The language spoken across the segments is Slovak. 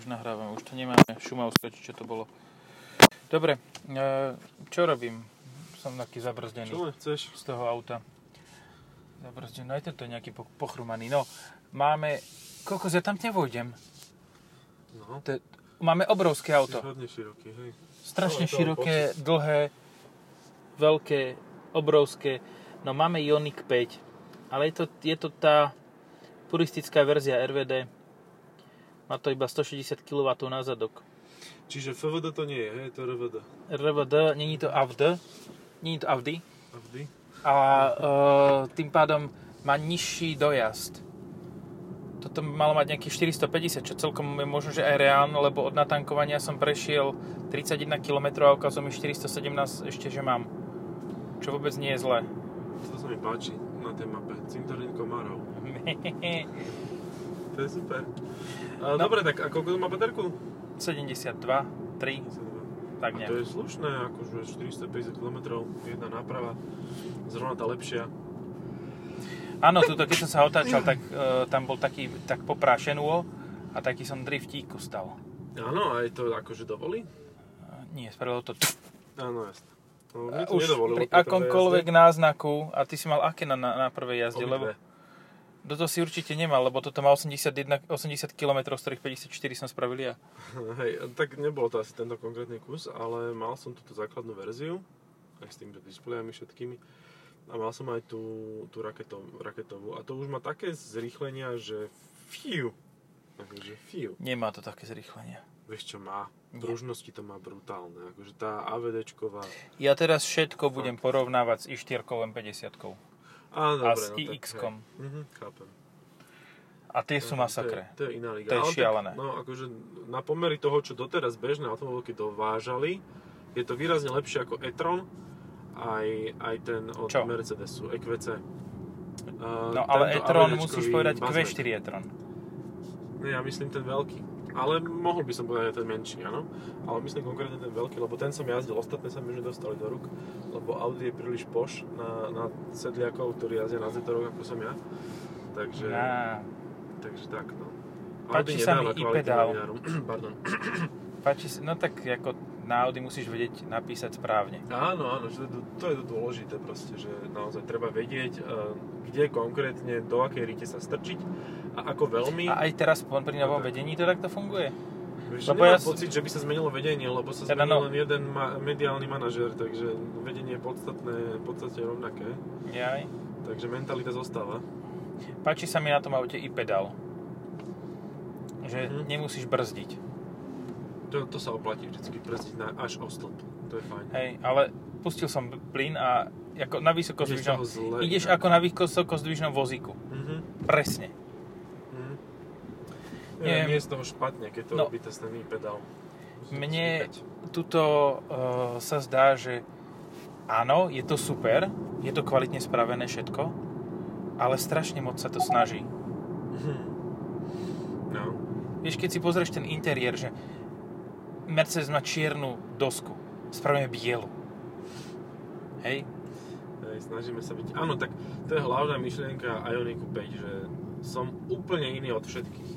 Už nahrávame, už to nemáme. Šumavské, či čo to bolo. Dobre, e, čo robím? Som taký zabrzdený Čo chceš? z toho auta. Zabrzdený, no aj tento je nejaký po- pochrumaný. No, máme... Kokos, ja tam nevojdem. No, máme obrovské auto. široký, hej. Strašne široké, dlhé, veľké, obrovské. No máme Ioniq 5, ale je to, je to tá puristická verzia RVD. Má to iba 160 kW na zadok. Čiže FVD to nie je, hej, to RVD. RVD, není to AVD, není to Audi A vždy? a e, tým pádom má nižší dojazd. Toto malo mať nejakých 450, čo celkom je možno, že aj reálne, lebo od natankovania som prešiel 31 km a ukázal mi 417 ešte, že mám. Čo vôbec nie je zlé. To sa mi páči na tej mape. Cintorín komárov. To je super. No. Dobre, tak a koľko to má baterku? 72, 3, tak A to nejak. je slušné, akože 450 km, jedna náprava, zrovna tá lepšia. Áno, tuto, keď som sa otáčal, tak e, tam bol taký, tak poprášenú a taký som driftíku stal. Áno, aj to akože dovolí? E, Nie, spravilo to Áno, jasne. No, to už pri akomkoľvek náznaku, a ty si mal aké na, na, na prvej jazde, lebo Obidve. Toto si určite nemal, lebo toto má 81, 80 km, z ktorých 54 som spravil ja. Hej, tak nebol to asi tento konkrétny kus, ale mal som túto základnú verziu, aj s tými displejami všetkými. A mal som aj tú, tú raketov, raketovú. A to už má také zrýchlenia, že fiu. Takže fiu. Nemá to také zrýchlenie. Vieš čo má? Nie. Pružnosti to má brutálne. Akože tá AVDčková... Ja teraz všetko budem porovnávať s i4 M50 Á, a dobre, s no, iX-kom. Mhm, chápem. A tie sú No, masakre. To je, to je iná liga. To je Ale šialené. Tak, no akože na pomery toho, čo doteraz bežné automobilky dovážali, je to výrazne lepšie ako e-tron, aj, aj ten od Čo? Mercedesu, EQC. Uh, No ale e-tron musíš povedať Buzzword. Q4 e-tron. Nie, ja myslím ten veľký. Ale mohol by som povedať aj ten menší, áno. Ale myslím konkrétne ten veľký, lebo ten som jazdil, ostatné sa mi už nedostali do rúk, lebo Audi je príliš poš na, na sedliakov, ktorí jazdia na Zetoroch, ako som ja. Takže, Á, takže tak, no. Páči Audi sa mi i-pedál. novinárom. Pardon. páči si, no tak ako na Audi musíš vedieť napísať správne. Áno, áno, že to, to je to dôležité proste, že naozaj treba vedieť, eh, kde konkrétne, do akej rite sa strčiť a ako veľmi. A aj teraz pri novom No vedení to takto funguje? Lebo nemám ja pocit, že by sa zmenilo vedenie, lebo sa Teda no. zmenil len jeden ma- mediálny manažer, takže vedenie je podstatné, v podstate rovnaké, Jaj. takže mentalita zostáva. Páči sa mi na tom aute i pedál. Že Mhm. nemusíš brzdiť. To, to sa oplatí vždycky brzdiť na, až o stĺp, to je fajn. Hej, ale pustil som plyn a ako na vysokozdvižnom... zle Ideš ako na vysokozdvižnom vozíku. Mhm. Presne. Nie, nie je z toho špatne, keď to No. robí ten snemý pedál. Mne tuto uh, sa zdá, že áno, je to super, je to kvalitne spravené všetko, ale strašne moc sa to snaží. Mhm. No. Vieš, keď si pozrieš ten interiér, že Mercedes má čiernu dosku, spravíme bielu. Hej? Hej, snažíme sa byť... Áno, tak to je hlavná myšlienka Ioniku 5, že som úplne iný od všetkých.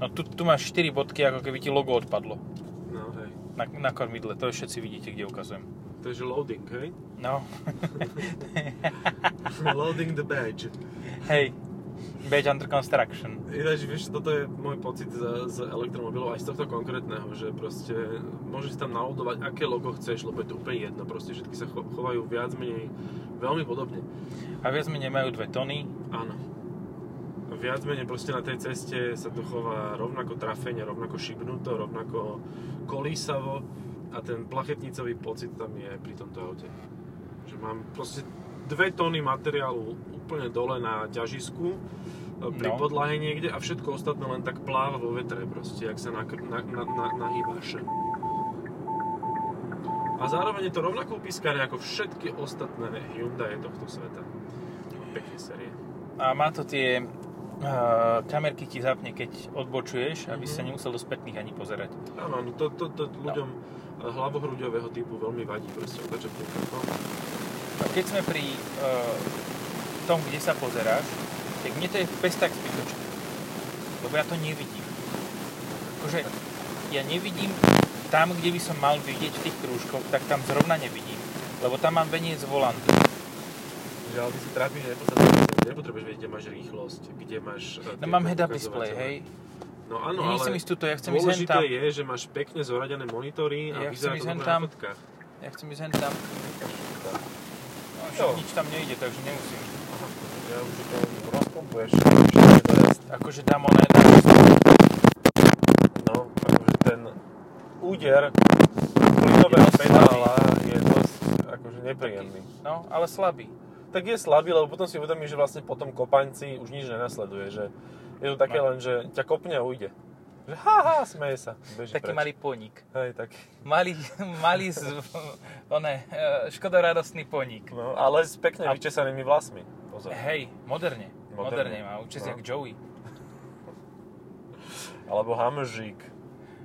No tu, tu máš 4 bodky, ako keby ti logo odpadlo No hej. na, na kormidle. To všetci vidíte, kde ukazujem. To je loading, hej? No, loading the badge. hej. Badge under construction. Ináč, vieš, toto je môj pocit z, z elektromobilov aj z tohto konkrétneho, že proste môžeš tam navodovať aké logo chceš, lebo je to úplne jedno, proste všetky sa cho- chovajú viac menej veľmi podobne. A viac menej majú dve tony. Áno. Viac menej proste na tej ceste sa to chová rovnako trafene, rovnako šibnuto, rovnako kolísavo a ten plachetnicový pocit tam je pri tomto aute. Že mám proste dve tóny materiálu úplne dole na ťažisku, e, pri No. podlahe niekde a všetko ostatné len tak pláva vo vetre proste, jak sa nakr- na, na, na, nahýbaš. A zároveň je to rovnako upískané ako všetky ostatné Hyundai tohto sveta. Pekné série. A má to tie uh, kamerky ti zapne, keď odbočuješ, aby Mhm. sa nemusel do spätných ani pozerať. Áno, áno, to, to, to ľuďom no. hlavohrúďového typu veľmi vadí proste. A keď sme pri uh, tom, kde sa pozeráš, tak mne to je pes tak zbytočné. Lebo ja to nevidím. Akože ja nevidím tam, kde by som mal vidieť v tých krúžkoch, tak tam zrovna nevidím. Lebo tam mám veniec volantu. Že ale ty si trápiš, že nepotrebuješ, vedieť, kde máš rýchlosť, kde máš... e, No mám head-up display, hej. No áno, ale nechcem ísť tuto, ja chcem ísť tam. je, že máš pekne zoradené monitory a Ja vyzerá chcem to dobre tam. na fotkách. Ja chcem ísť hen tam. No, však nič tam nejde, takže nemusím. Ja už to rozpompuješ. Akože dám oné, No, akože ten úder plynového Je pedála je dosť akože nepríjemný. no, ale slabý. Tak je slabý, lebo potom si uvedomíš, že vlastne po tom kopaňci už nič nenasleduje, že je to také No. len, že ťa kopne a ujde. Že haha, smeje sa, beží Taký preč. malý poník. Hej, taký. Malý, malý, z, oné, e, škodoradostný poník. No, ale s pekne A- vyčesanými vlasmi. Pozor. Hej, moderne. Moderne. Moderne, má účes No. jak Joey. Alebo hamžík.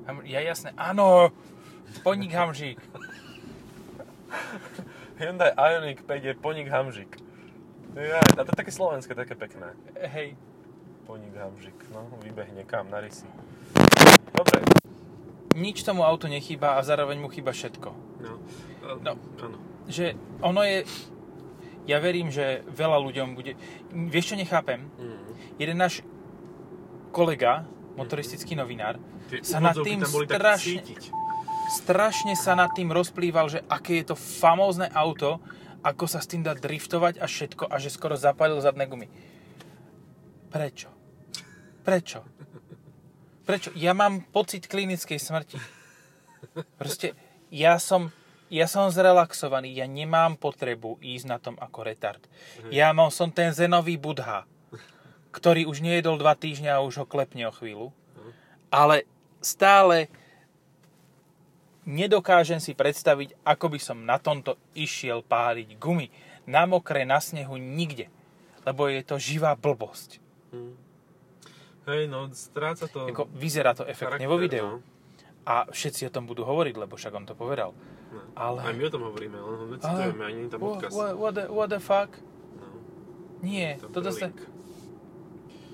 Ham- Ja jasné, áno, poník hamžík. Hyundai Ioniq 5 je poník hamžík. Ja, a to je také slovenské, také pekné. Hej, Poník hamžík. No, vybehne kam, na rysy. Dobre. nič tomu autu nechýba a zároveň mu chýba všetko. No. No. Áno. Že ono je... Ja verím, že veľa ľuďom bude... Vieš, čo nechápem? Mm. Jeden náš kolega, motoristický novinár, Tie sa nad tým tam boli tak strašne, cítiť. Strašne sa nad tým rozplýval, že aké je to famózne auto, ako sa s tým dá driftovať a všetko a že skoro zapálil zadné gumy. Prečo? Prečo? Prečo? Ja mám pocit klinickej smrti. Proste, ja som, ja som zrelaxovaný, ja nemám potrebu ísť na tom ako retard. Ja mám, som ten zenový budha, ktorý už nejedol dva týždňa a už ho klepne o chvíľu. Ale stále nedokážem si predstaviť, ako by som na tomto išiel páliť gumy. Na mokre, na snehu, nikde. Lebo je to živá blbosť. Hej, no, stráca to... Jako, vyzerá to efektne charakter, vo videu. No. A všetci o tom budú hovoriť, lebo však on to povedal. No. Ale- Aj my o tom hovoríme, len ho necitujeme, ani nie je tam odkaz. what, what, the, what the fuck? No. Nie, toto sa,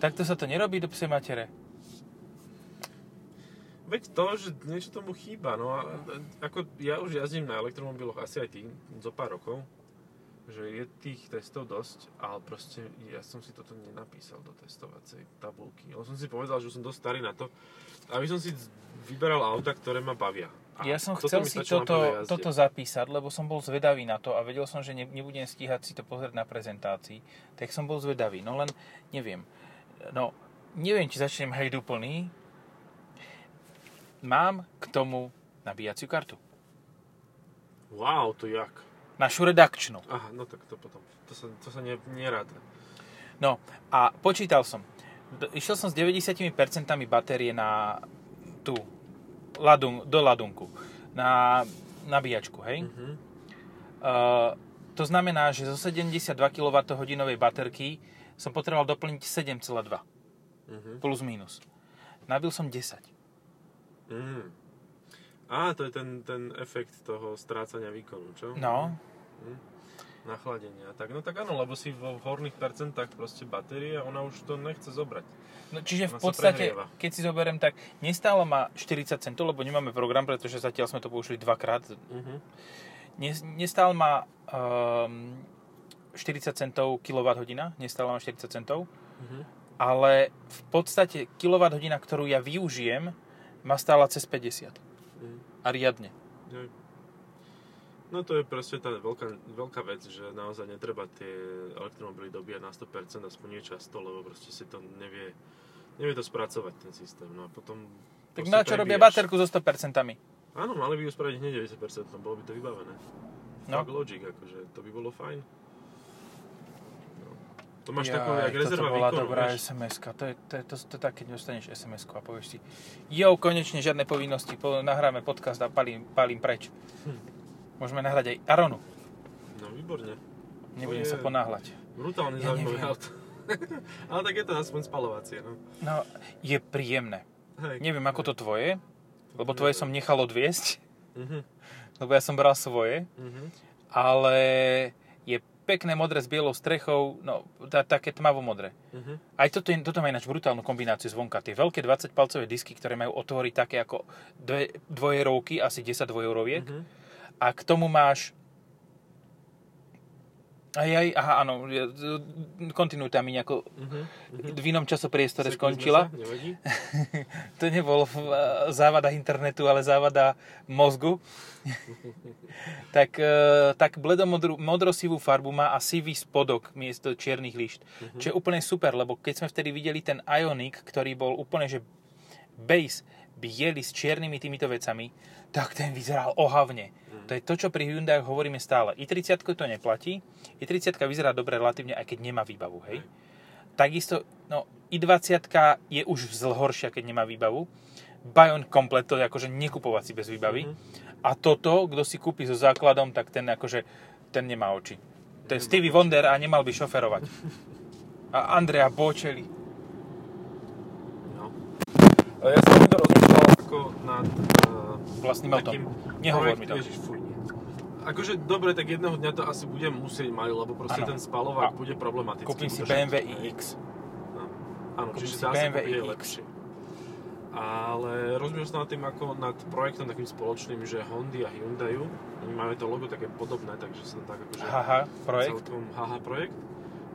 takto sa to nerobí do psej matere. Veď to, že niečo tomu chýba, no a ako ja už jazdím na elektromobiloch asi aj ty, zo pár rokov, že je tých testov dosť, ale proste ja som si toto nenapísal do testovacej tabulky. Ale som si povedal, že som dosť starý na to, aby som si vyberal auta, ktoré ma bavia. A Ja som chcel si toto, toto zapísať, lebo som bol zvedavý na to a vedel som, že ne, nebudem stíhať si to pozrieť na prezentácii. Tak som bol zvedavý, no len neviem. No, neviem, či začnem hejt úplný. Mám k tomu nabíjaciu kartu. Wow, to jak? Našu redakčnú. Aha, no tak to potom. To sa, to sa ne, neráta. No a počítal som. Išiel som s 90% batérie na tú ladun, do ladunku. Na nabíjačku, hej? Mhm. Uh, to znamená, že zo 72 kWh baterky som potreboval doplniť 7,2 Mhm. plus minus. Nabil som 10. Mhm. Á, to je ten, ten efekt toho strácania výkonu, čo? No, Nachladenia. Tak, no tak áno, lebo si vo horných percentách proste batérie a ona už to nechce zobrať. no čiže v Ona sa podstate, keď si zoberiem, tak nestálo ma 40 centov, lebo nemáme program, pretože zatiaľ sme to použili dvakrát. Mhm. Nes- Nestál ma um, 40 centov kWh, nestála ma 40 centov, Mhm. ale v podstate kWh, ktorú ja využijem, ma stála cez 50. Mhm. A riadne. Hej. No to je proste tá veľká, veľká vec, že naozaj netreba tie elektromobily dobíjať na 100%, aspoň nie často, lebo proste si to nevie, nevie to spracovať ten systém. No a potom... Tak na čo robia baterku so 100%? Áno, mali by ju spraviť hneď 90%, bolo by to vybavené. No. No. Logic, akože, to by bolo fajn. To máš Jaj, takú, jak rezerva toto bola výkonu, dobrá vieš. SMS-ka. To je, to, je, to, to, je tak, keď dostaneš sms a povieš si jo, konečne žiadne povinnosti, po, nahráme podcast a palím, palím preč. Hm. Môžeme nahrať aj Aronu. No výborne. Nebudem To sa ponáhľať. Brutálne Ja zaujímavé auto. Ale tak je to aspoň spalovacie, no. No, je príjemné. Hej. Neviem, ako to tvoje, lebo tvoje som nechal odviesť, Mhm, lebo ja som bral svoje, mhm. ale je pekné modré s bielou strechou, no tá, také tmavo-modré. Uh-huh. Aj toto, je- toto má ináč brutálnu kombináciu zvonka. Tie veľké 20-palcové disky, ktoré majú otvory také ako dve, dvojerovky, asi 10 dvojeuroviek. Mhm. A k tomu máš aj, aj, aha, áno, je- kontinuita mi nejako Uh-huh. v inom časopriestore Sekli skončila. sa, nevadí. to nebol v, eh, závada internetu, ale závada mozgu. tak, eh, tak bledomodrú modrosivú farbu má a sivý spodok miesto čiernych líšt. Čo je úplne super, lebo keď sme vtedy videli ten Ioniq, ktorý bol úplne, že base biely s čiernymi týmito vecami, tak ten vyzeral ohavne. To je to, čo pri Hyundai hovoríme stále. i30 to neplatí. i30 vyzerá dobre relatívne, aj keď nemá výbavu, hej. Takisto, no, i20 je už zl horšia, keď nemá výbavu. Bayon komplet, to je akože nekupovať si bez výbavy. Mhm. A toto, kto si kúpi so základom, tak ten akože, ten nemá oči. To je Stevie Wonder a nemal by šoferovať. A Andrea Bocelli. No. Ja som to rozmýšľal ako nad Vlastným autom. Nehovor mi to. Ježiš, fuj. Akože dobre, tak jedného dňa to asi budem musieť mať, lebo proste Áno. ten spalovák A bude problematický. Kúpim si. BMW iX. No. Áno, čiže si sa BMW iX. lepšie. Ale rozmýšľal som nad tým ako nad projektom takým spoločným, že Hondy a Hyundai, oni majú to logo také podobné, takže som tak akože Haha, projekt. celkom haha projekt,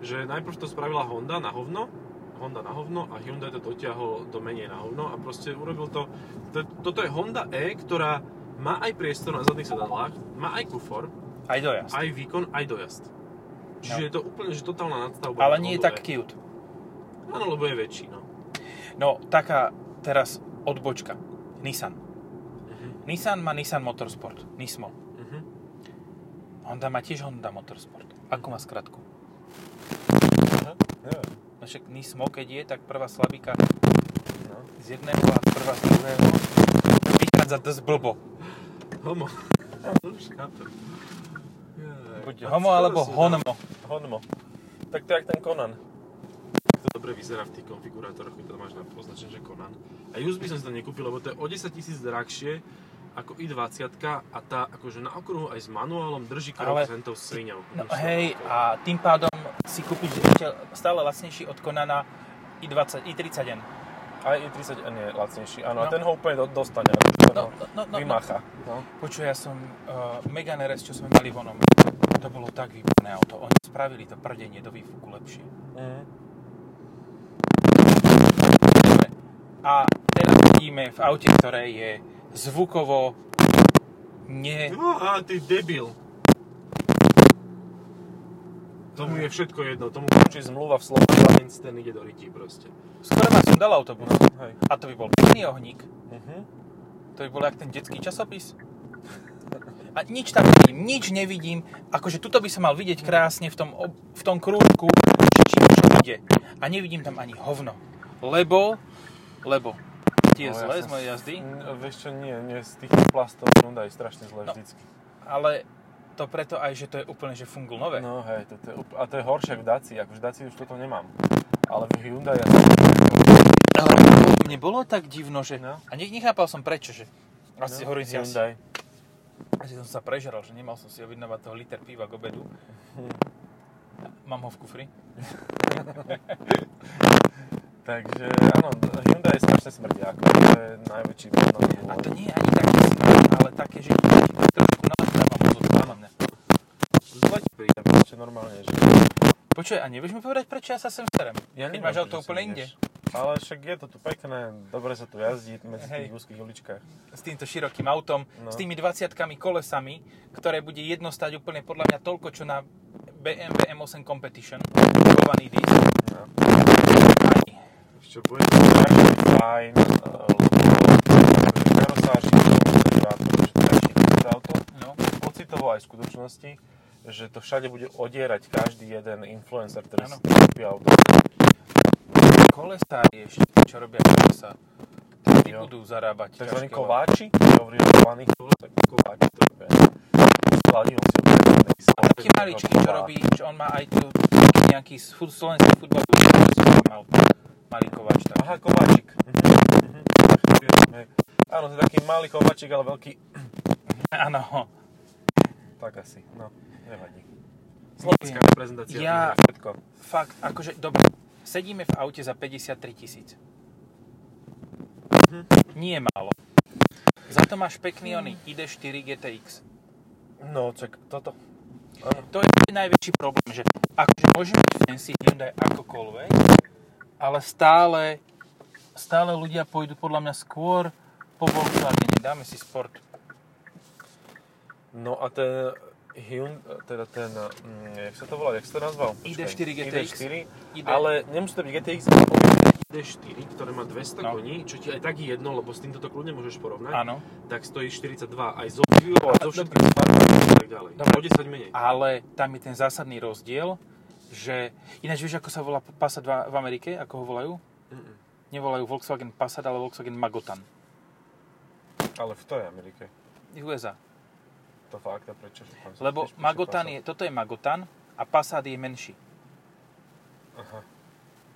že najprv to spravila Honda na hovno, Honda na hovno a Hyundai to dotiahol do menej na hovno a proste urobil to, to toto je Honda E, ktorá má aj priestor na zadných sedadlách, má aj kufor, Aj dojazd. aj výkon, aj dojazd. Čiže No. je to úplne že totálna nadstavba. Ale nie je tak E. cute. Áno, lebo je väčší, no. No, taká teraz odbočka. Nissan. Uh-huh. Nissan má Nissan Motorsport. Nismo. Uh-huh. Honda má tiež Honda Motorsport. Ako má skratku? No však Nismo, keď je, tak prvá slabika No. z jedného a prvá z druhého vychádza dosť blbo. Homo. Už chápem. Jaj. Buď homo alebo honmo. Honmo. Tak to je jak ten Conan. To dobre vyzerá v tých konfigurátoroch, keď to máš na označené, že Conan. A just by som si to nekúpil, lebo to je o 10 tisíc drahšie ako i20 a tá akože na okruhu aj s manuálom drží krok Ale- s hentou sviňou. No hej, a tým pádom si ešte stále lacnejší od Konana i20, i30N. Aj i30N je lacnejší, áno. No. A ten ho úplne do, dostane, ten No, ho no, no, no, vymacha. No. Počuj, ja som uh, Megane RS, čo sme mali vonom, to bolo tak výborné auto. Oni spravili to prdenie do výfuku lepšie. Dobre. A teraz vidíme v aute, ktoré je zvukovo nie... Á, ty debil. Tomu je všetko jedno, tomu končí zmluva v Slovenskej ten ide do rytí proste. Skoro ma som dal autobus. Hej. A to by bol pekný ohník. Mhm. To by bol jak ten detský časopis. A nič tam nevidím, nič nevidím. Akože tuto by sa mal vidieť krásne v tom, v tom krúžku, či čo ide. A nevidím tam ani hovno. Lebo, lebo, tie No, zlé ja z som- mojej jazdy, Mm, Vieš čo, nie, nie, z tých plastov Hyundai je strašne zle No. vždycky. ale to preto aj, že to je úplne že fungul nové. No hej, to, to je, a to je horšie ako v Daci, akože v Daci už toto nemám. Ale v Hyundai ja Ale mne bolo tak divno, že... No. A ne, nechápal som prečo, že... Asi no, hovorím si, Hyundai. asi som sa prežeral, že nemal som si objednávať toho liter piva k obedu. Mám ho v kufri. Takže áno, Hyundai je strašne smrdiak, to je najväčší problém. A to nie je ani také smrť, ale také, že ti trošku nalátáva mozog na mňa. Zle ti príde, proste normálne, že... Počuj, a nevieš mi povedať, prečo ja sa sem serem? Ja Keď máš auto úplne inde. Ale však je to tu pekné, dobre sa tu jazdí medzi Hej. tých úzkých uličkách. S týmto širokým autom, No. s tými 20 kolesami, ktoré bude jedno stať úplne podľa mňa toľko, čo na BMW M8 Competition, kubovaný disk. No. Čo bude fajn, je šikné auto. No. Pocitovo aj v skutočnosti, že to všade bude odierať každý jeden influencer, ktorý Áno. si kúpi auto. Kolesári ešte, čo robia kolesa, tí budú zarábať. Takzvaní kováči, hovorí o kovaných tak kováči to robia. Skladil si A taký maličký, čo robí, že on má aj tu nejaký slovenský futbalový, čo mal malý kováč. Tak. Aha, kováčik. Mhm. Mhm. Hej. Áno, to je taký malý kováčik, ale veľký. Áno. Tak asi, no, nevadí. Slovenská reprezentácia. Ja- všetko. Fakt, akože, dobre, sedíme v aute za 53 tisíc. Mhm. Nie málo. Za to máš pekný oný ID4 GTX. No, čak, toto. Áno. To je najväčší problém, že akože môže byť fancy Hyundai akokoľvek, ale stále, stále ľudia pôjdu podľa mňa skôr po Volkswagene. Dáme si sport. No a ten Hyundai, teda ten, mm, jak sa to volá, jak sa to nazval? ID4 GTX. ID4, ID. ale nemusí to byť GTX, ale ID4, ktoré má 200 No. koní, čo ti aj tak je jedno, lebo s týmto to kľudne môžeš porovnať, Áno. tak stojí 42 aj zo View a zo všetkých a tak ďalej. Dobre. O 10 menej. Ale tam je ten zásadný rozdiel, že ináč vieš, ako sa volá Passat v Amerike, ako ho volajú? Mm-mm. Nevolajú Volkswagen Passat, ale Volkswagen Magotan. Ale v tej Amerike. USA. To fakt, a prečo? Lebo Magotan je, toto je Magotan a Passat je menší. Aha.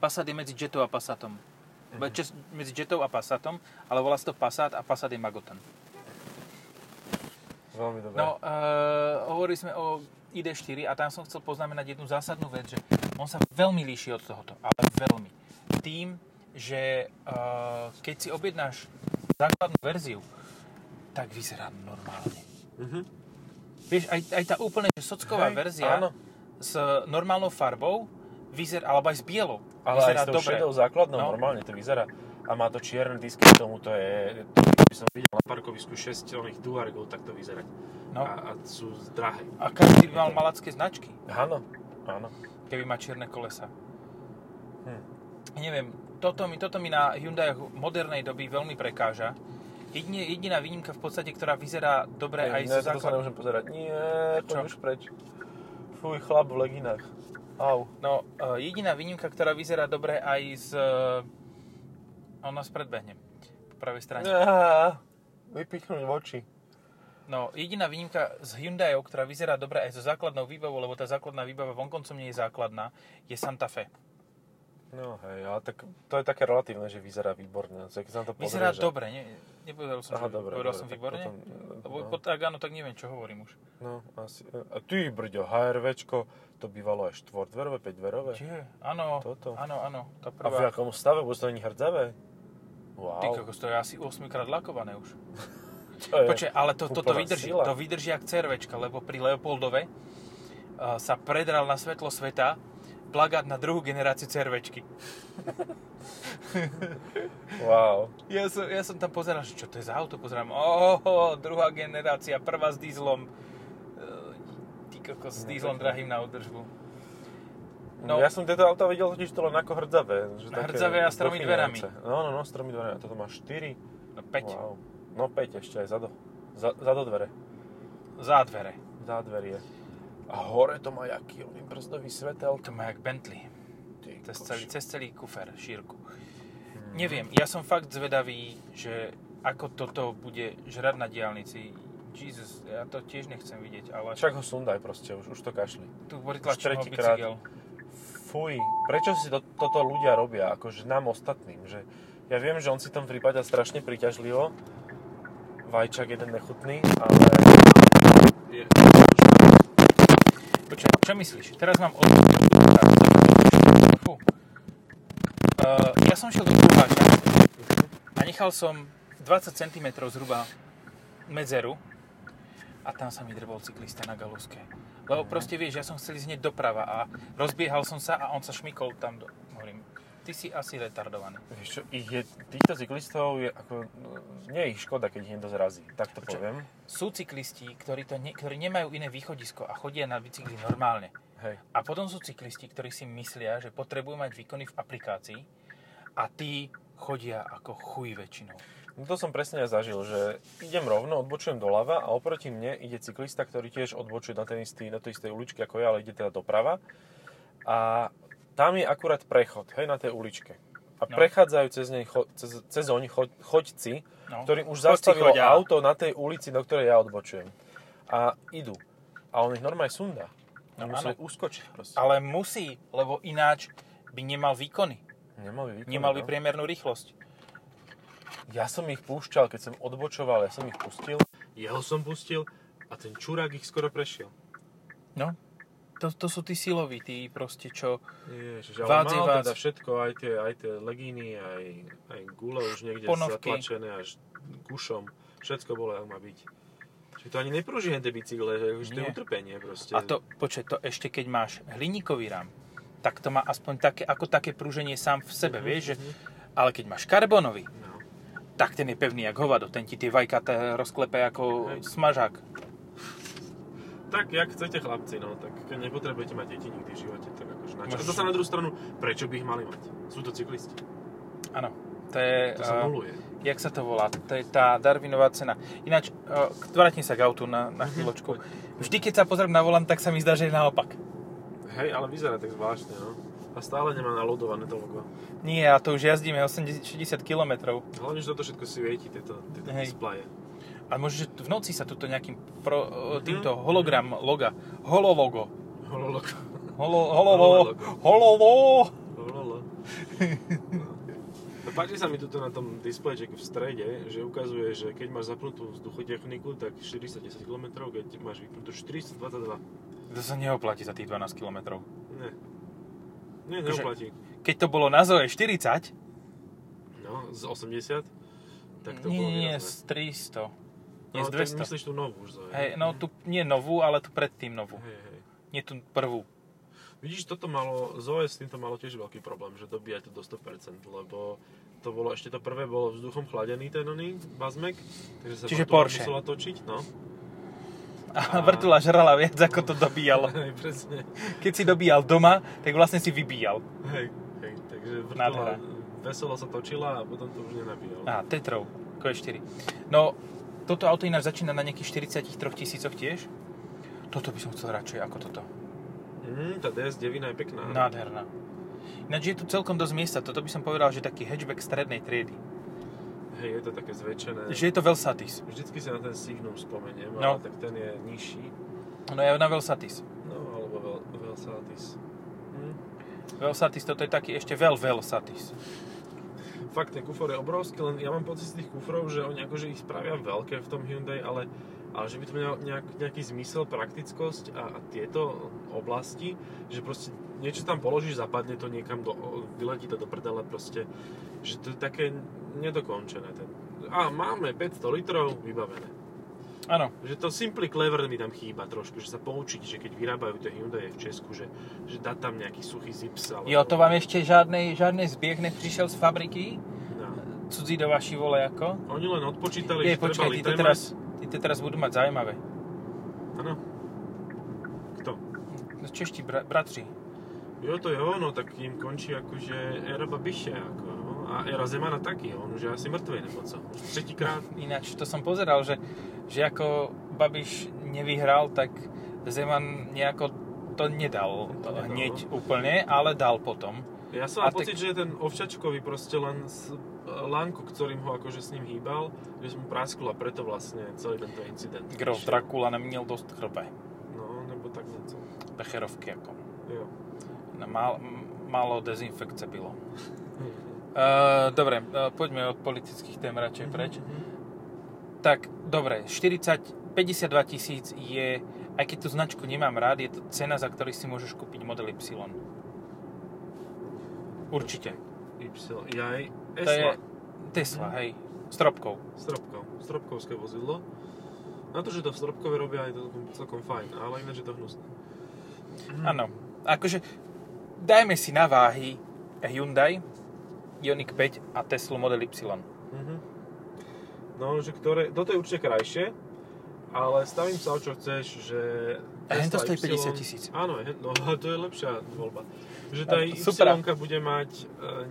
Passat je medzi Jetou a Passatom. Mhm. Čes, medzi Jetou a Passatom, ale volá sa to Passat a Passat je Magotan. Veľmi dobré. No, uh, hovorili sme o ID4 a tam som chcel poznamenať jednu zásadnú vec, že on sa veľmi líši od tohoto, ale veľmi. Tým, že uh, keď si objednáš základnú verziu, tak vyzerá normálne. Mhm. Vieš, aj, aj tá úplne že socková Hej, verzia áno. s normálnou farbou, vyzerá, alebo aj s bielou, Ale vyzerá aj s tou dobre. šedou základnou No. normálne to vyzerá. A má to čierne disky k tomu, to je... To by som videl na parkovisku 6 oných Duargov, tak to vyzerá. No. A, a sú drahé. A každý by mal malacké značky, Áno, áno. keby má čierne kolesa. Hm. Neviem, toto mi, toto mi na Hyundai modernej doby veľmi prekáža. Jedine, jediná výnimka v podstate, ktorá vyzerá dobre aj ne, zo to sa nemôžem pozerať. Nie, Čo? už preč. Fuj, chlap v leginách. Au. No, uh, jediná výnimka, ktorá vyzerá dobre aj z... Uh, on nás predbehne po pravej strane. Vypichnúť v oči. No, jediná výnimka z Hyundaiov, ktorá vyzerá dobre aj so základnou výbavou, lebo tá základná výbava vonkoncom nie je základná, je Santa Fe. No hej, ale tak to je také relatívne, že vyzerá výborne. Keď sa to pozrie, Vyzerá že... dobre, ne, nepovedal som, Aha, že dobre, povedal dobre, som výborne? potom, Lebo no. tak áno, tak neviem, čo hovorím už. No, asi. A ty, brďo, HRVčko, to bývalo aj štvordverové, 5-dverové. Čiže, áno, Toto. áno, áno, tá A v prvá. akom stave? Bude to není hrdzavé? Wow. Ty kokos, to je asi 8 krát lakované už. to je Počkaj, ale to, toto vydrží, sila. to vydrží jak CRVčka, lebo pri Leopoldove uh, sa predral na svetlo sveta plagát na druhú generáciu CRVčky. Wow. Ja som, ja som tam pozeral, že čo to je za auto, pozerám, oho, druhá generácia, prvá s dízlom. Uh, ty kokos, s No, dízlom drahým na údržbu. No. Ja som tieto auta videl totiž to len ako hrdzavé. Že také Hrdzavé a s tromi dverami. No, no, no, s tromi dverami. A toto má 4. No 5 Wow. No 5 ešte aj zado. Za, zado dvere. za dvere. Za dverie. A hore to má jaký oný brzdový svetel. To má jak Bentley. Ty Cez celý, cez celý kufer, šírku. Mhm. Neviem, ja som fakt zvedavý, že ako toto bude žrať na diálnici. Jesus, ja to tiež nechcem vidieť, ale Však ho sundaj proste, už, už to kašli. tu pritlačím ho bicykel. Fuj, prečo si to, toto ľudia robia, akože nám ostatným, že ja viem, že on si tam prípada strašne príťažlivo, vajčak jeden nechutný, ale... Je, Počkaj, čo myslíš? Teraz mám od... Fú. Uh, ja som šiel do kruháča a nechal som 20 cm zhruba medzeru a tam sa mi drbol cyklista na Galuske. Lebo proste vieš, ja som chcel ísť doprava a rozbiehal som sa a on sa šmykol tam do... Hovorím, ty si asi retardovaný. Vieš čo, ich je, týchto cyklistov je ako, no, nie je ich škoda, keď ich niekto zrazí, tak to Počkaj. poviem. Sú cyklisti, ktorí, to ne, ktorí nemajú iné východisko a chodia na bicykli normálne. Hej. A potom sú cyklisti, ktorí si myslia, že potrebujú mať výkony v aplikácii a tí chodia ako chuj väčšinou. No to som presne aj zažil, že idem rovno, odbočujem doľava a oproti mne ide cyklista, ktorý tiež odbočuje na, ten istý, na tej istej uličke ako ja, ale ide teda doprava. A tam je akurát prechod, hej, na tej uličke. A No. prechádzajú cez, nej, cho, cez, cez oň cho, choďci, No. ktorým už Chodci zastavilo chodia. auto na tej ulici, do ktorej ja odbočujem. A idú. A on ich normálne sundá. No, áno. uskočiť proste. Ale musí, lebo ináč by nemal výkony. Nemal by výkon, Nemal by no. priemernú rýchlosť. Ja som ich púšťal, keď som odbočoval, ja som ich pustil. Jeho som pustil a ten čurák ich skoro prešiel. No. To, to sú tí siloví, tí proste, čo... Ježiš, ale je mal vác. teda všetko, aj tie, aj tie legíny, aj, aj gule už niekde Ponovky. zatlačené až kušom. Všetko bolo, jak má byť. Čiže to ani nepruží tie bicykle, že už to je Nie. utrpenie proste. A to, počkaj, to ešte keď máš hliníkový rám, tak to má aspoň také, ako také prúženie sám v sebe, Mhm, vieš, že, mhm. ale keď máš karbonový, No. tak ten je pevný jak hovado, ten ti tie vajkaté rozklepe ako Hej. smažák. Tak, jak chcete chlapci, no, tak keď nepotrebujete mať deti nikdy v živote, tak akože na čo? A Môžeš- zase na druhú stranu, prečo by ich mali mať? Sú to cyklisti. Áno, to je... To sa nuluje. jak sa to volá, to je tá Darwinová cena. Ináč, uh, vrátim sa k autu na, na chvíľočku. Vždy, keď sa pozriem na volant, tak sa mi zdá, že je naopak. Hej, ale vyzerá tak zvláštne, no. A stále nemá nalodované to logo. Nie, a to už jazdíme 80, 60 km. Hlavne, že toto všetko si tieto, tieto displeje. A možno, že v noci sa tuto nejakým pro, Mhm. uh, týmto hologram loga, holologo, Hololo. holo, hololo, Holologo. hololo. No, páči sa mi tuto na tom displejčeku v strede, že ukazuje, že keď máš zapnutú vzduchotechniku, tak 410 km, keď máš vypnutú 422. to sa neoplatí za tých 12 km. Nie. Nie, Akože- neoplatí. Keď to bolo na Zoe 40, No, z 80, tak to nie, bolo nie, výrazné. z 300, nie No, z tak 200. myslíš tú novú už. Hej, no tu nie novú, ale tu predtým novú. Hej, hej. Nie tú prvú. Vidíš, toto malo, Zoe s týmto malo tiež veľký problém, že dobíja to do 100%, lebo to bolo, ešte to prvé bolo vzduchom chladený ten oný bazmek, takže sa Čiže Porsche. musela točiť, no. A vrtula žrala viac, ako to dobíjal. Hej, presne. Keď si dobíjal doma, tak vlastne si vybíjal. Hej, hej, takže Nádhera. vrtula veselo sa točila a potom to už nenabíjal. Á, Tetrov, Q4. No, toto auto ináč začína na nejakých 43 tisícoch tiež. Toto by som chcel radšej ako toto. Mm, tá DS9 je pekná. Nádherná. Ináč je tu celkom dosť miesta. Toto by som povedal, že taký hatchback strednej triedy. Hej, je to také zväčšené. Že je to Velsatis. Vždycky sa na ten Signum spomeniem, No. ale tak ten je nižší. No je na Velsatis. No, alebo Vel, Velsatis. Hm. Velsatis, toto je taký ešte veľ Velsatis. Fakt, ten kufor je obrovský, len ja mám pocit z tých kufrov, že oni akože ich spravia veľké v tom Hyundai, ale, ale že by to mal nejak, nejaký zmysel, praktickosť a, a tieto oblasti, že proste niečo tam položíš, zapadne to niekam, do, vyletí to do prdele proste, že to je také nedokončené. Ten. A máme 500 litrov, vybavené. Áno, Že to simply clever mi tam chýba trošku, že sa poučiť, že keď vyrábajú tie Hyundai v Česku, že, že dá tam nejaký suchý zips. Ale... jo, to vám ešte žiadnej, žiadnej zbieh neprišiel z fabriky? No. Cudzí do vaši vole ako? Oni len odpočítali, Je, že počkaj, treba ty to, teraz, ty to teraz budú mať zaujímavé. Áno. Kto? No, Čeští bra- bratři. Jo, to jo, no tak im končí akože éra Babiše, ako, no. A éra Zemana taky, on už je asi mŕtvej, nebo co? Už tretíkrát. Ináč to som pozeral, že, že ako Babiš nevyhral, tak Zeman nejako to nedal, To nedal, hneď no. úplne, ale dal potom. Ja som mal pocit, tak- že ten ovčačkový proste len s Lanko, ktorým ho akože s ním hýbal, že som praskol a preto vlastne celý tento incident. Grof. Dracula neměl dost chrbe. No, nebo tak něco. Becherovky jako. Jo. No, málo, málo dezinfekce bylo. Uh, dobre, uh, poďme od politických tém radšej preč. Mhm. Tak, dobre, 40, 52 tisíc je, aj keď tú značku nemám rád, je to cena, za ktorý si môžeš kúpiť model Y. Určite. Y, jaj, To je Esla. Tesla, Mhm. hej, stropkou. Stropkou. Stropkovské vozidlo. Na to, že to v robia, je to celkom, fajn, ale ináč je to hnusné. Áno, akože dajme si na váhy Hyundai, Ioniq 5 a Tesla Model Y. Mhm. No, že ktoré, toto je určite krajšie, ale stavím sa o čo chceš, že... A hen to stojí Y- 50 tisíc. Áno, no, to je lepšia voľba. Že tá Y bude mať e,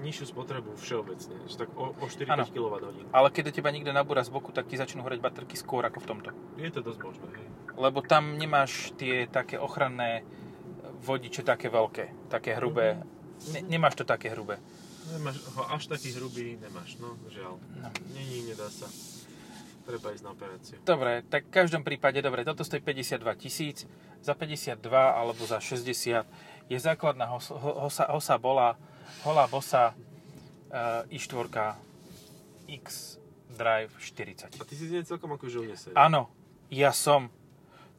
nižšiu spotrebu všeobecne, že tak o, o 4-5 Áno. kWh. Ale keď do teba niekto nabúra z boku, tak ti začnú horeť baterky skôr ako v tomto. Je to dosť možné, hej. Lebo tam nemáš tie také ochranné vodiče také veľké, také hrubé. Ne, nemáš to také hrubé. Nemáš ho až taký hrubý, nemáš, no, žiaľ. No. Není, nedá sa. Treba ísť na operáciu. Dobre, tak v každom prípade, dobre, toto stojí 52 tisíc, za 52 alebo za 60 je základná hosa, hosa, hosa bola, holá bosa uh, i4 X Drive 40. A ty si z nej celkom akože unesený. Áno, ja som.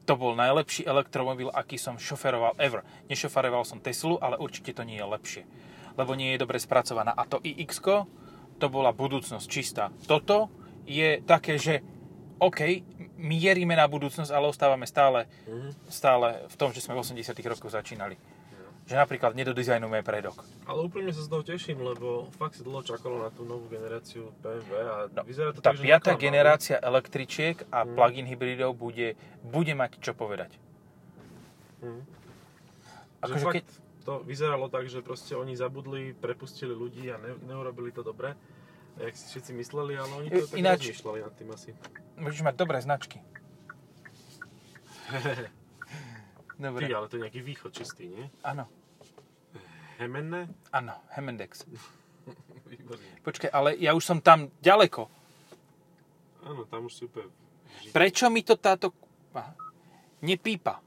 To bol najlepší elektromobil, aký som šoferoval ever. Nešoferoval som Teslu, ale určite to nie je lepšie. Lebo nie je dobre spracovaná. A to iX, to bola budúcnosť čistá. Toto je také, že OK, mierime na budúcnosť, ale ostávame stále, Mhm. stále v tom, že sme v 80 rokoch začínali. Že napríklad nedodizajnujeme predok. Ale úplne sa z toho teším, lebo fakt si dlho čakalo na tú novú generáciu BMW a No, vyzerá to Tá tak, piatá generácia električiek a Mhm. plug-in hybridov bude, bude mať čo povedať. Mhm. Akože že fakt keď- to vyzeralo tak, že proste oni zabudli, prepustili ľudí a ne, neurobili to dobre, jak si všetci mysleli, ale oni to tak Ináč- rozmýšľali nad tým asi. Môžeš mať dobré značky. Ty, Dobre. ale to je nejaký východ čistý, nie? Áno, Hemenné? áno, Hemendex. Počkaj, ale ja už som tam ďaleko. Áno, tam už si úplne... Prečo mi to táto... Aha. Nepípa?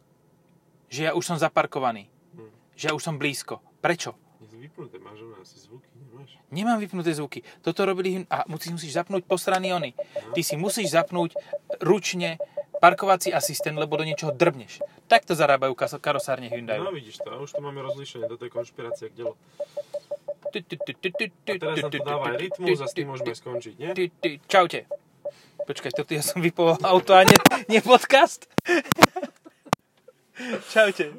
Že ja už som zaparkovaný. Hm. Že ja už som blízko. Prečo? Vypnuté, máš asi zvuky, nemáš? Nemám vypnuté zvuky. Toto robili... A musíš, musíš zapnúť po strany ony. Ty si musíš zapnúť ručne parkovací asistent, lebo do niečoho drbneš. Takto zarábajú karosárne No Hyundai. vidíš to, a už tu máme rozlíšenie, toto je konšpirácia k delu. Ty, ty, ty, ty, ty, ty, A teraz nám to dáva aj rytmus a s tým môžeme skončiť, nie? Čaute. Počkaj, toto ja som vypoval auto a nie, nie podcast. Čaute.